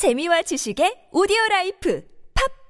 재미와 지식의 오디오 라이프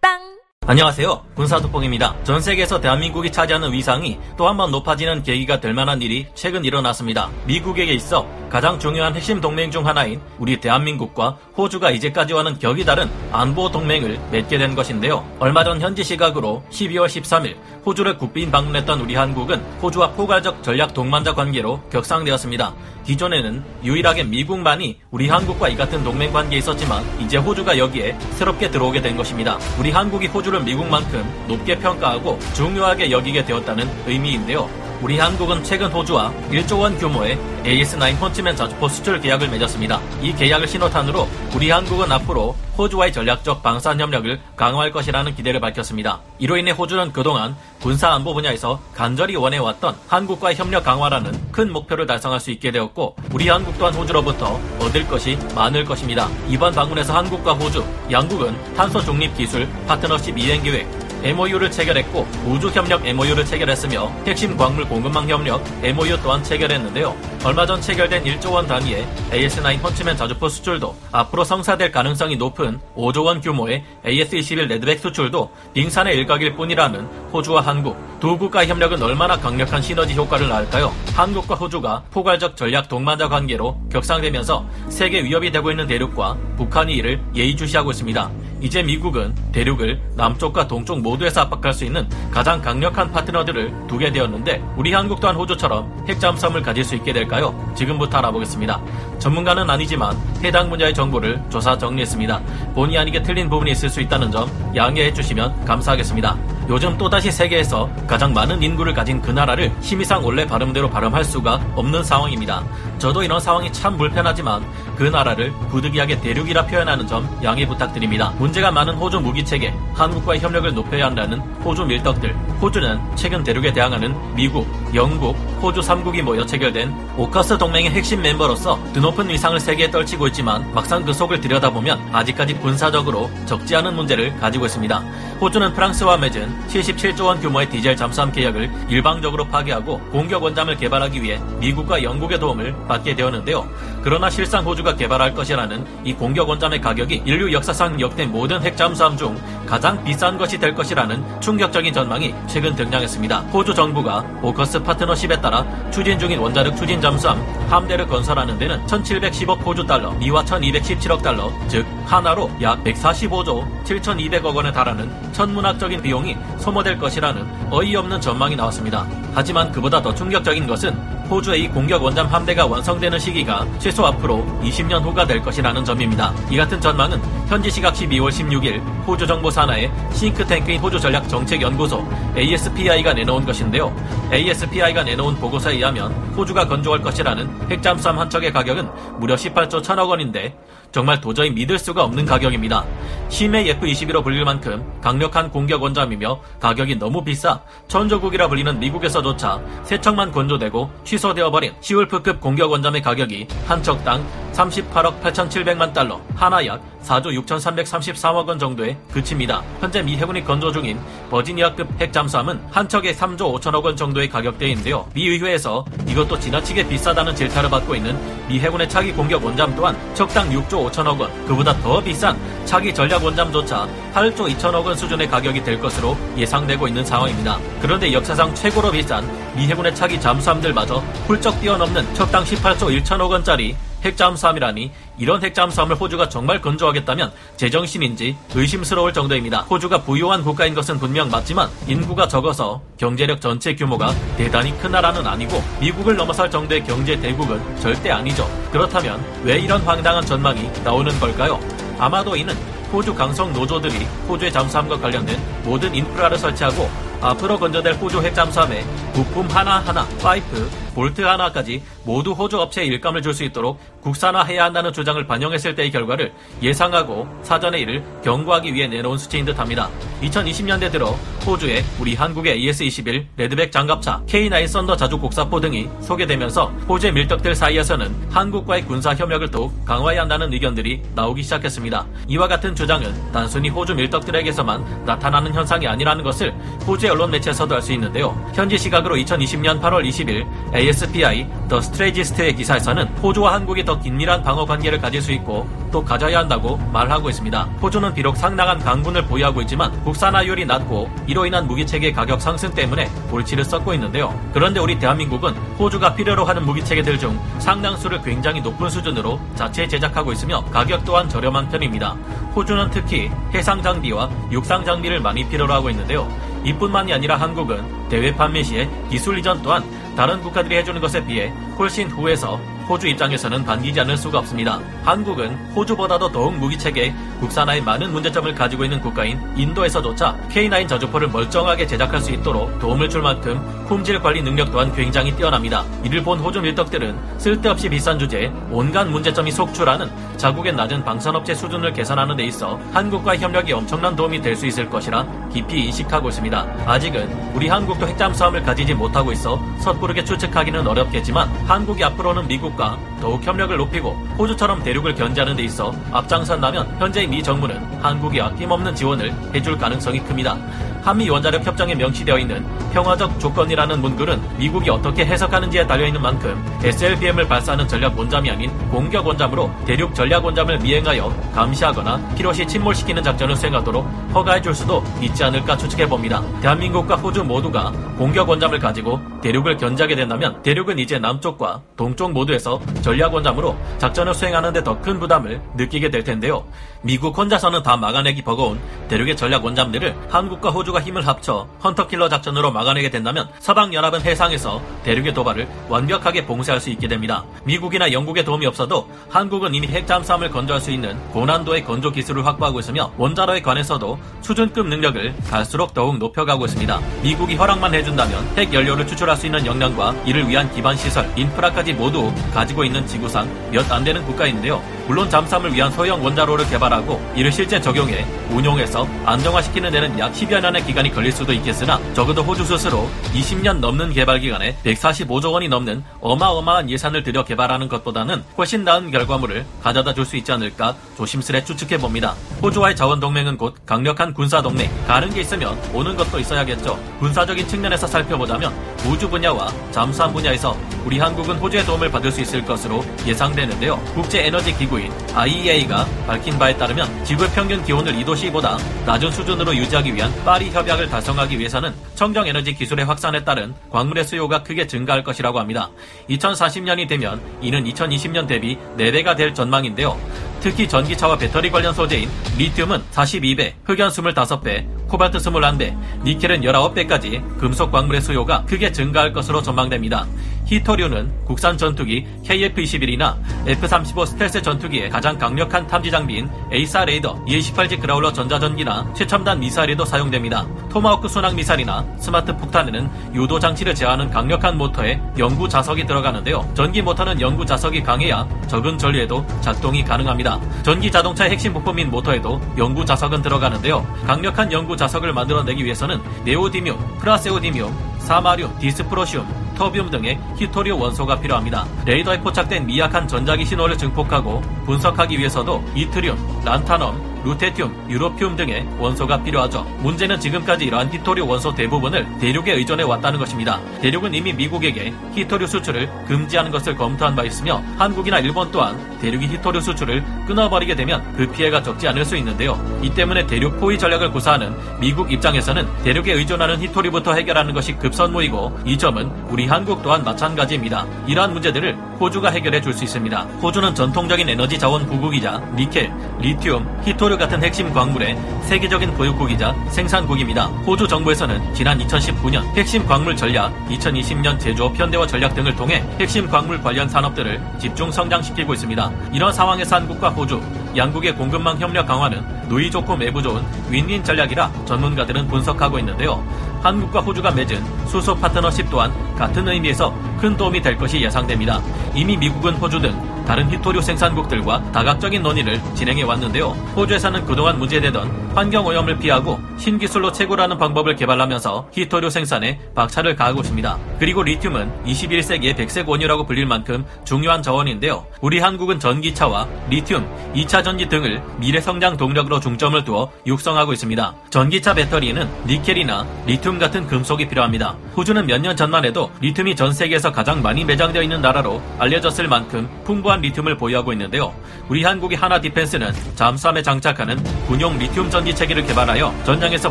팟빵 안녕하세요. 군사도뽕입니다. 전 세계에서 대한민국이 차지하는 위상이 또 한 번 높아지는 계기가 될 만한 일이 최근 일어났습니다. 미국에게 있어 가장 중요한 핵심 동맹 중 하나인 우리 대한민국과 호주가 이제까지와는 격이 다른 안보 동맹을 맺게 된 것인데요. 얼마 전 현지 시각으로 12월 13일 호주를 국빈 방문했던 우리 한국은 호주와 포괄적 전략 동반자 관계로 격상되었습니다. 기존에는 유일하게 미국만이 우리 한국과 이 같은 동맹 관계에 있었지만 이제 호주가 여기에 새롭게 들어오게 된 것입니다. 우리 한국이 호주를 미국만큼 높게 평가하고 중요하게 여기게 되었다는 의미인데요. 우리 한국은 최근 호주와 1조 원 규모의 AS9 헌치맨 자주포 수출 계약을 맺었습니다. 이 계약을 신호탄으로 우리 한국은 앞으로 호주와의 전략적 방산 협력을 강화할 것이라는 기대를 밝혔습니다. 이로 인해 호주는 그동안 군사 안보 분야에서 간절히 원해왔던 한국과의 협력 강화라는 큰 목표를 달성할 수 있게 되었고 우리 한국 또한 호주로부터 얻을 것이 많을 것입니다. 이번 방문에서 한국과 호주, 양국은 탄소 중립 기술 파트너십 이행 계획, MOU를 체결했고 우주협력 MOU를 체결했으며 핵심 광물 공급망 협력 MOU 또한 체결했는데요. 얼마 전 체결된 1조 원 단위의 AS9 헌츠맨 자주포 수출도 앞으로 성사될 가능성이 높은 5조 원 규모의 AS21 레드백 수출도 빙산의 일각일 뿐이라는 호주와 한국 두 국가 협력은 얼마나 강력한 시너지 효과를 낳을까요? 한국과 호주가 포괄적 전략 동반자 관계로 격상되면서 세계 위협이 되고 있는 대륙과 북한이 이를 예의주시하고 있습니다. 이제 미국은 대륙을 남쪽과 동쪽 모두 에서 압박할 수 있는 가장 강력한 파트너들을 두게 되었는데 우리 한국 또한 호주처럼 핵잠수함을 가질 수 있게 될까요? 지금부터 알아보겠습니다. 전문가는 아니지만 해당 분야의 정보를 조사 정리했습니다. 본의 아니게 틀린 부분이 있을 수 있다는 점 양해해 주시면 감사하겠습니다. 요즘 또다시 세계에서 가장 많은 인구를 가진 그 나라를 힘이상 원래 발음대로 발음할 수가 없는 상황입니다. 저도 이런 상황이 참 불편하지만 그 나라를 부득이하게 대륙이라 표현하는 점 양해 부탁드립니다. 문제가 많은 호주 무기체계, 한국과의 협력을 높여야 한다는 호주 밀떡들. 호주는 최근 대륙에 대항하는 미국, 영국, 호주 3국이 모여 체결된 오커스 동맹의 핵심 멤버로서 드높은 위상을 세계에 떨치고 있지만 막상 그 속을 들여다보면 아직까지 군사적으로 적지 않은 문제를 가지고 있습니다. 호주는 프랑스와 맺은 77조 원 규모의 디젤 잠수함 계약을 일방적으로 파기하고 공격 원잠을 개발하기 위해 미국과 영국의 도움을 받게 되었는데요. 그러나 실상 호주가 개발할 것이라는 이 공격 원잠의 가격이 인류 역사상 역대 모든 핵 잠수함 중 가장 비싼 것이 될 것이라는 충격적인 전망이 최근 등장했습니다. 호주 정부가 오커스 파트너십에 따라 추진 중인 원자력 추진 잠수함 함대를 건설하는 데는 1,710억 호주 달러, 미화 1,217억 달러, 즉 하나로 약 145조 7,200억 원에 달하는 천문학적인 비용이 소모될 것이라는 어이없는 전망이 나왔습니다. 하지만 그보다 더 충격적인 것은 호주의 이 공격 원잠 함대가 완성되는 시기가 최소 앞으로 20년 후가 될 것이라는 점입니다. 이 같은 전망은 현지 시각 12월 16일 호주 정보 산하의 싱크탱크인 호주 전략 정책 연구소 ASPI가 내놓은 것인데요. ASPI가 내놓은 보고서에 의하면 호주가 건조할 것이라는 핵잠수함 한 척의 가격은 무려 18조 1천억 원인데 정말 도저히 믿을 수가 없는 가격입니다. 심해 F-22로 불릴 만큼 강력한 공격 원잠이며 가격이 너무 비싸 천조국이라 불리는 미국에서조차 세 척만 건조되고 취소되어버린 시울프급 공격 원잠의 가격이 한 척당 38억 8,700만 달러, 하나 약 4조 6,333억 원 정도에 그칩니다. 현재 미 해군이 건조 중인 버지니아급 핵잠수함은 한 척에 3조 5천억 원 정도의 가격대인데요. 미 의회에서 이것도 지나치게 비싸다는 질타를 받고 있는 미 해군의 차기 공격 원잠 또한 척당 6조 5천억 원, 그보다 더 비싼 차기 전략 원잠조차 8조 2천억 원 수준의 가격이 될 것으로 예상되고 있는 상황입니다. 그런데 역사상 최고로 비싼 미 해군의 차기 잠수함들마저 훌쩍 뛰어넘는 척당 18조 1천억 원짜리 핵잠수함이라니 이런 핵잠수함을 호주가 정말 건조하겠다면 제정신인지 의심스러울 정도입니다. 호주가 부유한 국가인 것은 분명 맞지만 인구가 적어서 경제력 전체 규모가 대단히 큰 나라는 아니고 미국을 넘어설 정도의 경제 대국은 절대 아니죠. 그렇다면 왜 이런 황당한 전망이 나오는 걸까요? 아마도 이는 호주 강성 노조들이 호주의 잠수함과 관련된 모든 인프라를 설치하고 앞으로 건조될 호주 핵잠수함에 부품 하나하나, 파이프, 볼트 하나까지 모두 호주 업체에 일감을 줄 수 있도록 국산화해야 한다는 주장을 반영했을 때의 결과를 예상하고 사전에 이를 경고하기 위해 내놓은 수치인 듯합니다. 2020년대 들어 호주에 우리 한국의 AS-21 레드백 장갑차, K9 썬더 자주 곡사포 등이 소개되면서 호주의 밀덕들 사이에서는 한국과의 군사 협력을 더욱 강화해야 한다는 의견들이 나오기 시작했습니다. 이와 같은 주장은 단순히 호주 밀덕들에게서만 나타나는 현상이 아니라는 것을 호주의 언론 매체에서도 알 수 있는데요. 현지 시각으로 2020년 8월 20일 ASPI 더 스트레이지스트의 기사에서는 호주와 한국이 더 긴밀한 방어 관계를 가질 수 있고 또 가져야 한다고 말하고 있습니다. 호주는 비록 상당한 강군을 보유하고 있지만 국산화율이 낮고 이로 인한 무기체계 가격 상승 때문에 골치를 썩고 있는데요. 그런데 우리 대한민국은 호주가 필요로 하는 무기체계들 중 상당수를 굉장히 높은 수준으로 자체 제작하고 있으며 가격 또한 저렴한 편입니다. 호주는 특히 해상 장비와 육상 장비를 많이 필요로 하고 있는데요. 이뿐만이 아니라 한국은 대외 판매 시에 기술 이전 또한 다른 국가들이 해주는 것에 비해 훨씬 후에서 호주 입장에서는 반기지 않을 수가 없습니다. 한국은 호주보다도 더욱 무기체계 국산화에 많은 문제점을 가지고 있는 국가인 인도에서조차 K9 저주포를 멀쩡하게 제작할 수 있도록 도움을 줄 만큼 품질 관리 능력 또한 굉장히 뛰어납니다. 이를 본 호주 밀떡들은 쓸데없이 비싼 주제에 온갖 문제점이 속출하는 자국의 낮은 방산업체 수준을 개선하는 데 있어 한국과 협력이 엄청난 도움이 될 수 있을 것이라 깊이 인식하고 있습니다. 아직은 우리 한국도 핵잠수함을 가지지 못하고 있어 섣부르게 추측하기는 어렵겠지만 한국이 앞으로는 미국과 더욱 협력을 높이고 호주처럼 대륙을 견제하는 데 있어 앞장선다면 현재 미 정부는 한국이 아낌없는 지원을 해줄 가능성이 큽니다. 한미 원자력 협정에 명시되어 있는 평화적 조건이라는 문구는 미국이 어떻게 해석하는지에 달려 있는 만큼 SLBM을 발사하는 전략 원잠이 아닌 공격 원잠으로 대륙 전략 원잠을 미행하여 감시하거나 필요시 침몰시키는 작전을 수행하도록 허가해 줄 수도 있지 않을까 추측해 봅니다. 대한민국과 호주 모두가 공격 원잠을 가지고 대륙을 견제하게 된다면 대륙은 이제 남쪽과 동쪽 모두에서 전략 원잠으로 작전을 수행하는 데 더 큰 부담을 느끼게 될 텐데요. 미국 혼자서는 다 막아내기 버거운 대륙의 전략 원잠들을 한국과 호주 가 힘을 합쳐 헌터킬러 작전으로 막아내게 된다면 서방연합은 해상에서 대륙의 도발을 완벽하게 봉쇄할 수 있게 됩니다. 미국이나 영국의 도움이 없어도 한국은 이미 핵잠수함을 건조할 수 있는 고난도의 건조 기술을 확보하고 있으며 원자로에 관해서도 수준급 능력을 갈수록 더욱 높여가고 있습니다. 미국이 허락만 해준다면 핵 연료를 추출할 수 있는 역량과 이를 위한 기반 시설, 인프라까지 모두 가지고 있는 지구상 몇 안 되는 국가인데요. 물론 잠수함을 위한 소형 원자로를 개발하고 이를 실제 적용해 운용해서 안정화시키는 데는 약 10여 년의 기간이 걸릴 수도 있겠으나 적어도 호주 스스로 20년 넘는 개발 기간에 145조 원이 넘는 어마어마한 예산을 들여 개발하는 것보다는 훨씬 나은 결과물을 가져다 줄 수 있지 않을까 조심스레 추측해 봅니다. 호주와의 자원 동맹은 곧 강력한 군사 동맹. 가는 게 있으면 오는 것도 있어야겠죠. 군사적인 측면에서 살펴보자면 우주 분야와 잠수함 분야에서 우리 한국은 호주의 도움을 받을 수 있을 것으로 예상되는데요. 국제 에너지 기구인 IEA가 밝힌 바에 따르면 지구 평균 기온을 2도씨보다 낮은 수준으로 유지하기 위한 파리 협약을 달성하기 위해서는 청정 에너지 기술의 확산에 따른 광물의 수요가 크게 증가할 것이라고 합니다. 2040년이 되면 이는 2020년 대비 4배가 될 전망인데요. 특히 전기차와 배터리 관련 소재인 리튬은 42배, 흑연 25배, 코발트 21배, 니켈은 19배까지 금속 광물의 수요가 크게 증가할 것으로 전망됩니다. 희토류는 국산 전투기 KF-21이나 F-35 스텔스 전투기의 가장 강력한 탐지 장비인 AESA 레이더, E-18G 그라울러 전자전기나 최첨단 미사일에도 사용됩니다. 토마호크 순항 미사일이나 스마트 폭탄에는 유도 장치를 제어하는 강력한 모터에 영구 자석이 들어가는데요. 전기 모터는 영구 자석이 강해야 적은 전류에도 작동이 가능합니다. 전기 자동차의 핵심 부품인 모터에도 영구 자석은 들어가는데요. 강력한 영구 자석을 만들어내기 위해서는 네오디뮴, 프라세오디뮴, 사마륨, 디스프로시움, 터비움 등의 희토류 원소가 필요합니다. 레이더에 포착된 미약한 전자기 신호를 증폭하고 분석하기 위해서도 이트리움, 란타넘, 루테튬, 유로피움 등의 원소가 필요하죠. 문제는 지금까지 이러한 희토류 원소 대부분을 대륙에 의존해 왔다는 것입니다. 대륙은 이미 미국에게 희토류 수출을 금지하는 것을 검토한 바 있으며 한국이나 일본 또한 대륙이 희토류 수출을 끊어버리게 되면 그 피해가 적지 않을 수 있는데요. 이 때문에 대륙 포위 전략을 구사하는 미국 입장에서는 대륙에 의존하는 히토류부터 해결하는 것이 급선무이고 이 점은 우리 한국 또한 마찬가지입니다. 이러한 문제들을 호주가 해결해 줄 수 있습니다. 호주는 전통적인 에너지 자원 부국이자 니켈, 리튬, 히토 류 같은 핵심 광물의 세계적인 보유국이자 생산국입니다. 호주 정부에서는 지난 2019년 핵심 광물 전략, 2020년 제조업 현대화 전략 등을 통해 핵심 광물 관련 산업들을 집중 성장시키고 있습니다. 이런 상황에서 한국과 호주, 양국의 공급망 협력 강화는 누이 좋고 매부 좋은 윈윈 전략이라 전문가들은 분석하고 있는데요. 한국과 호주가 맺은 수소 파트너십 또한 같은 의미에서 큰 도움이 될 것이 예상됩니다. 이미 미국은 호주 등 다른 히토류 생산국들과 다각적인 논의를 진행해 왔는데요. 호주에서는 그동안 문제되던 환경 오염을 피하고 신기술로 채굴하는 방법을 개발하면서 히토류 생산에 박차를 가하고 있습니다. 그리고 리튬은 21세기의 백색 원유라고 불릴 만큼 중요한 자원인데요. 우리 한국은 전기차와 리튬, 2차 전지 등을 미래 성장 동력으로 중점을 두어 육성하고 있습니다. 전기차 배터리에는 니켈이나 리튬 같은 금속이 필요합니다. 호주는 몇 년 전만 해도 리튬이 전 세계에서 가장 많이 매장되어 있는 나라로 알려졌을 만큼 풍부한 리튬을 보유하고 있는데요. 우리 한국의 한화 디펜스는 잠수함에 장착하는 군용 리튬 전지 체계를 개발하여 전장에서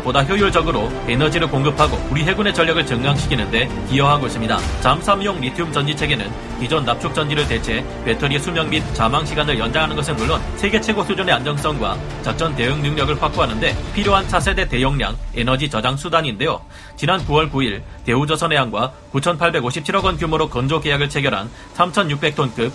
보다 효율적으로 에너지를 공급하고 우리 해군의 전력을 증강시키는데 기여하고 있습니다. 잠수함용 리튬 전지 체계는 기존 납축 전지를 대체 배터리의 수명 및 자망 시간을 연장하는 것은 물론 세계 최고 수준의 안정성과 작전 대응 능력을 확보하는데 필요한 차세대 대용량 에너지 저장 수단인데요. 지난 9월 9일 대우조선해양과 9,857억 원 규모로 건조 계약을 체결한 3,600톤급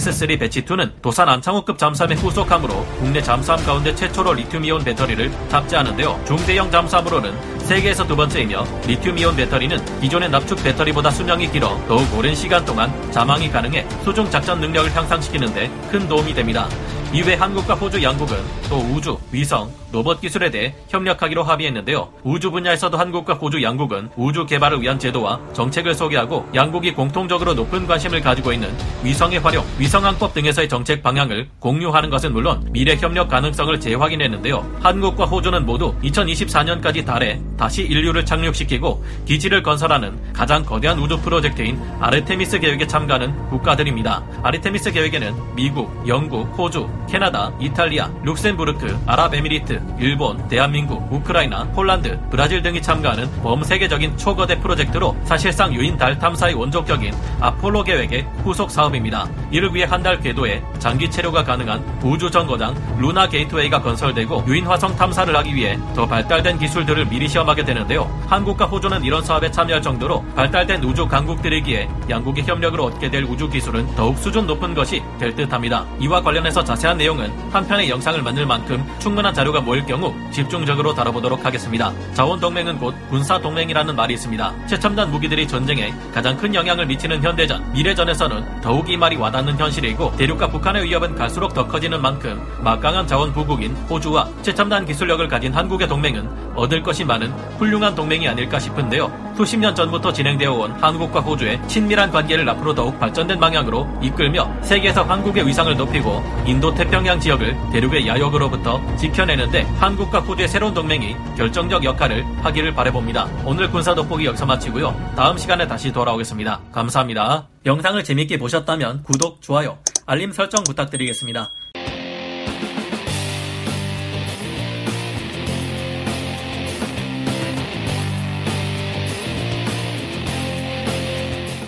KSS-3 배치2는 도산 안창호급 잠수함의 후속함으로 국내 잠수함 가운데 최초로 리튬이온 배터리를 탑재하는데요. 중대형 잠수함으로는 세계에서 두 번째이며 리튬이온 배터리는 기존의 납축 배터리보다 수명이 길어 더욱 오랜 시간 동안 자망이 가능해 수중 작전 능력을 향상시키는데 큰 도움이 됩니다. 이외 한국과 호주 양국은 또 우주, 위성, 로봇 기술에 대해 협력하기로 합의했는데요. 우주 분야에서도 한국과 호주 양국은 우주 개발을 위한 제도와 정책을 소개하고 양국이 공통적으로 높은 관심을 가지고 있는 위성의 활용, 위성항법 등에서의 정책 방향을 공유하는 것은 물론 미래 협력 가능성을 재확인했는데요. 한국과 호주는 모두 2024년까지 달에 다시 인류를 착륙시키고 기지를 건설하는 가장 거대한 우주 프로젝트인 아르테미스 계획에 참가하는 국가들입니다. 아르테미스 계획에는 미국, 영국, 호주, 캐나다, 이탈리아, 룩셈부르크, 아랍에미리트, 일본, 대한민국, 우크라이나, 폴란드, 브라질 등이 참가하는 범세계적인 초거대 프로젝트로 사실상 유인 달 탐사의 원조격인 아폴로 계획의 후속 사업입니다. 이를 위해 한 달 궤도에 장기 체류가 가능한 우주 정거장 루나 게이트웨이가 건설되고 유인 화성 탐사를 하기 위해 더 발달된 기술들을 미리 시험 하게 되는데요. 한국과 호주는 이런 사업에 참여할 정도로 발달된 우주 강국들이기에 양국의 협력으로 얻게 될 우주 기술은 더욱 수준 높은 것이 될 듯합니다. 이와 관련해서 자세한 내용은 한 편의 영상을 만들 만큼 충분한 자료가 모일 경우 집중적으로 다뤄보도록 하겠습니다. 자원 동맹은 곧 군사 동맹이라는 말이 있습니다. 최첨단 무기들이 전쟁에 가장 큰 영향을 미치는 현대전, 미래전에서는 더욱 이 말이 와닿는 현실이고 대륙과 북한의 위협은 갈수록 더 커지는 만큼 막강한 자원 부국인 호주와 최첨단 기술력을 가진 한국의 동맹은 얻을 것이 많은 훌륭한 동맹이 아닐까 싶은데요. 수십 년 전부터 진행되어 온 한국과 호주의 친밀한 관계를 앞으로 더욱 발전된 방향으로 이끌며 세계에서 한국의 위상을 높이고 인도 태평양 지역을 대륙의 야욕으로부터 지켜내는데 한국과 호주의 새로운 동맹이 결정적 역할을 하기를 바래봅니다. 오늘 군사 돋보기 여기서 마치고요. 다음 시간에 다시 돌아오겠습니다. 감사합니다. 영상을 재밌게 보셨다면 구독, 좋아요, 알림 설정 부탁드리겠습니다.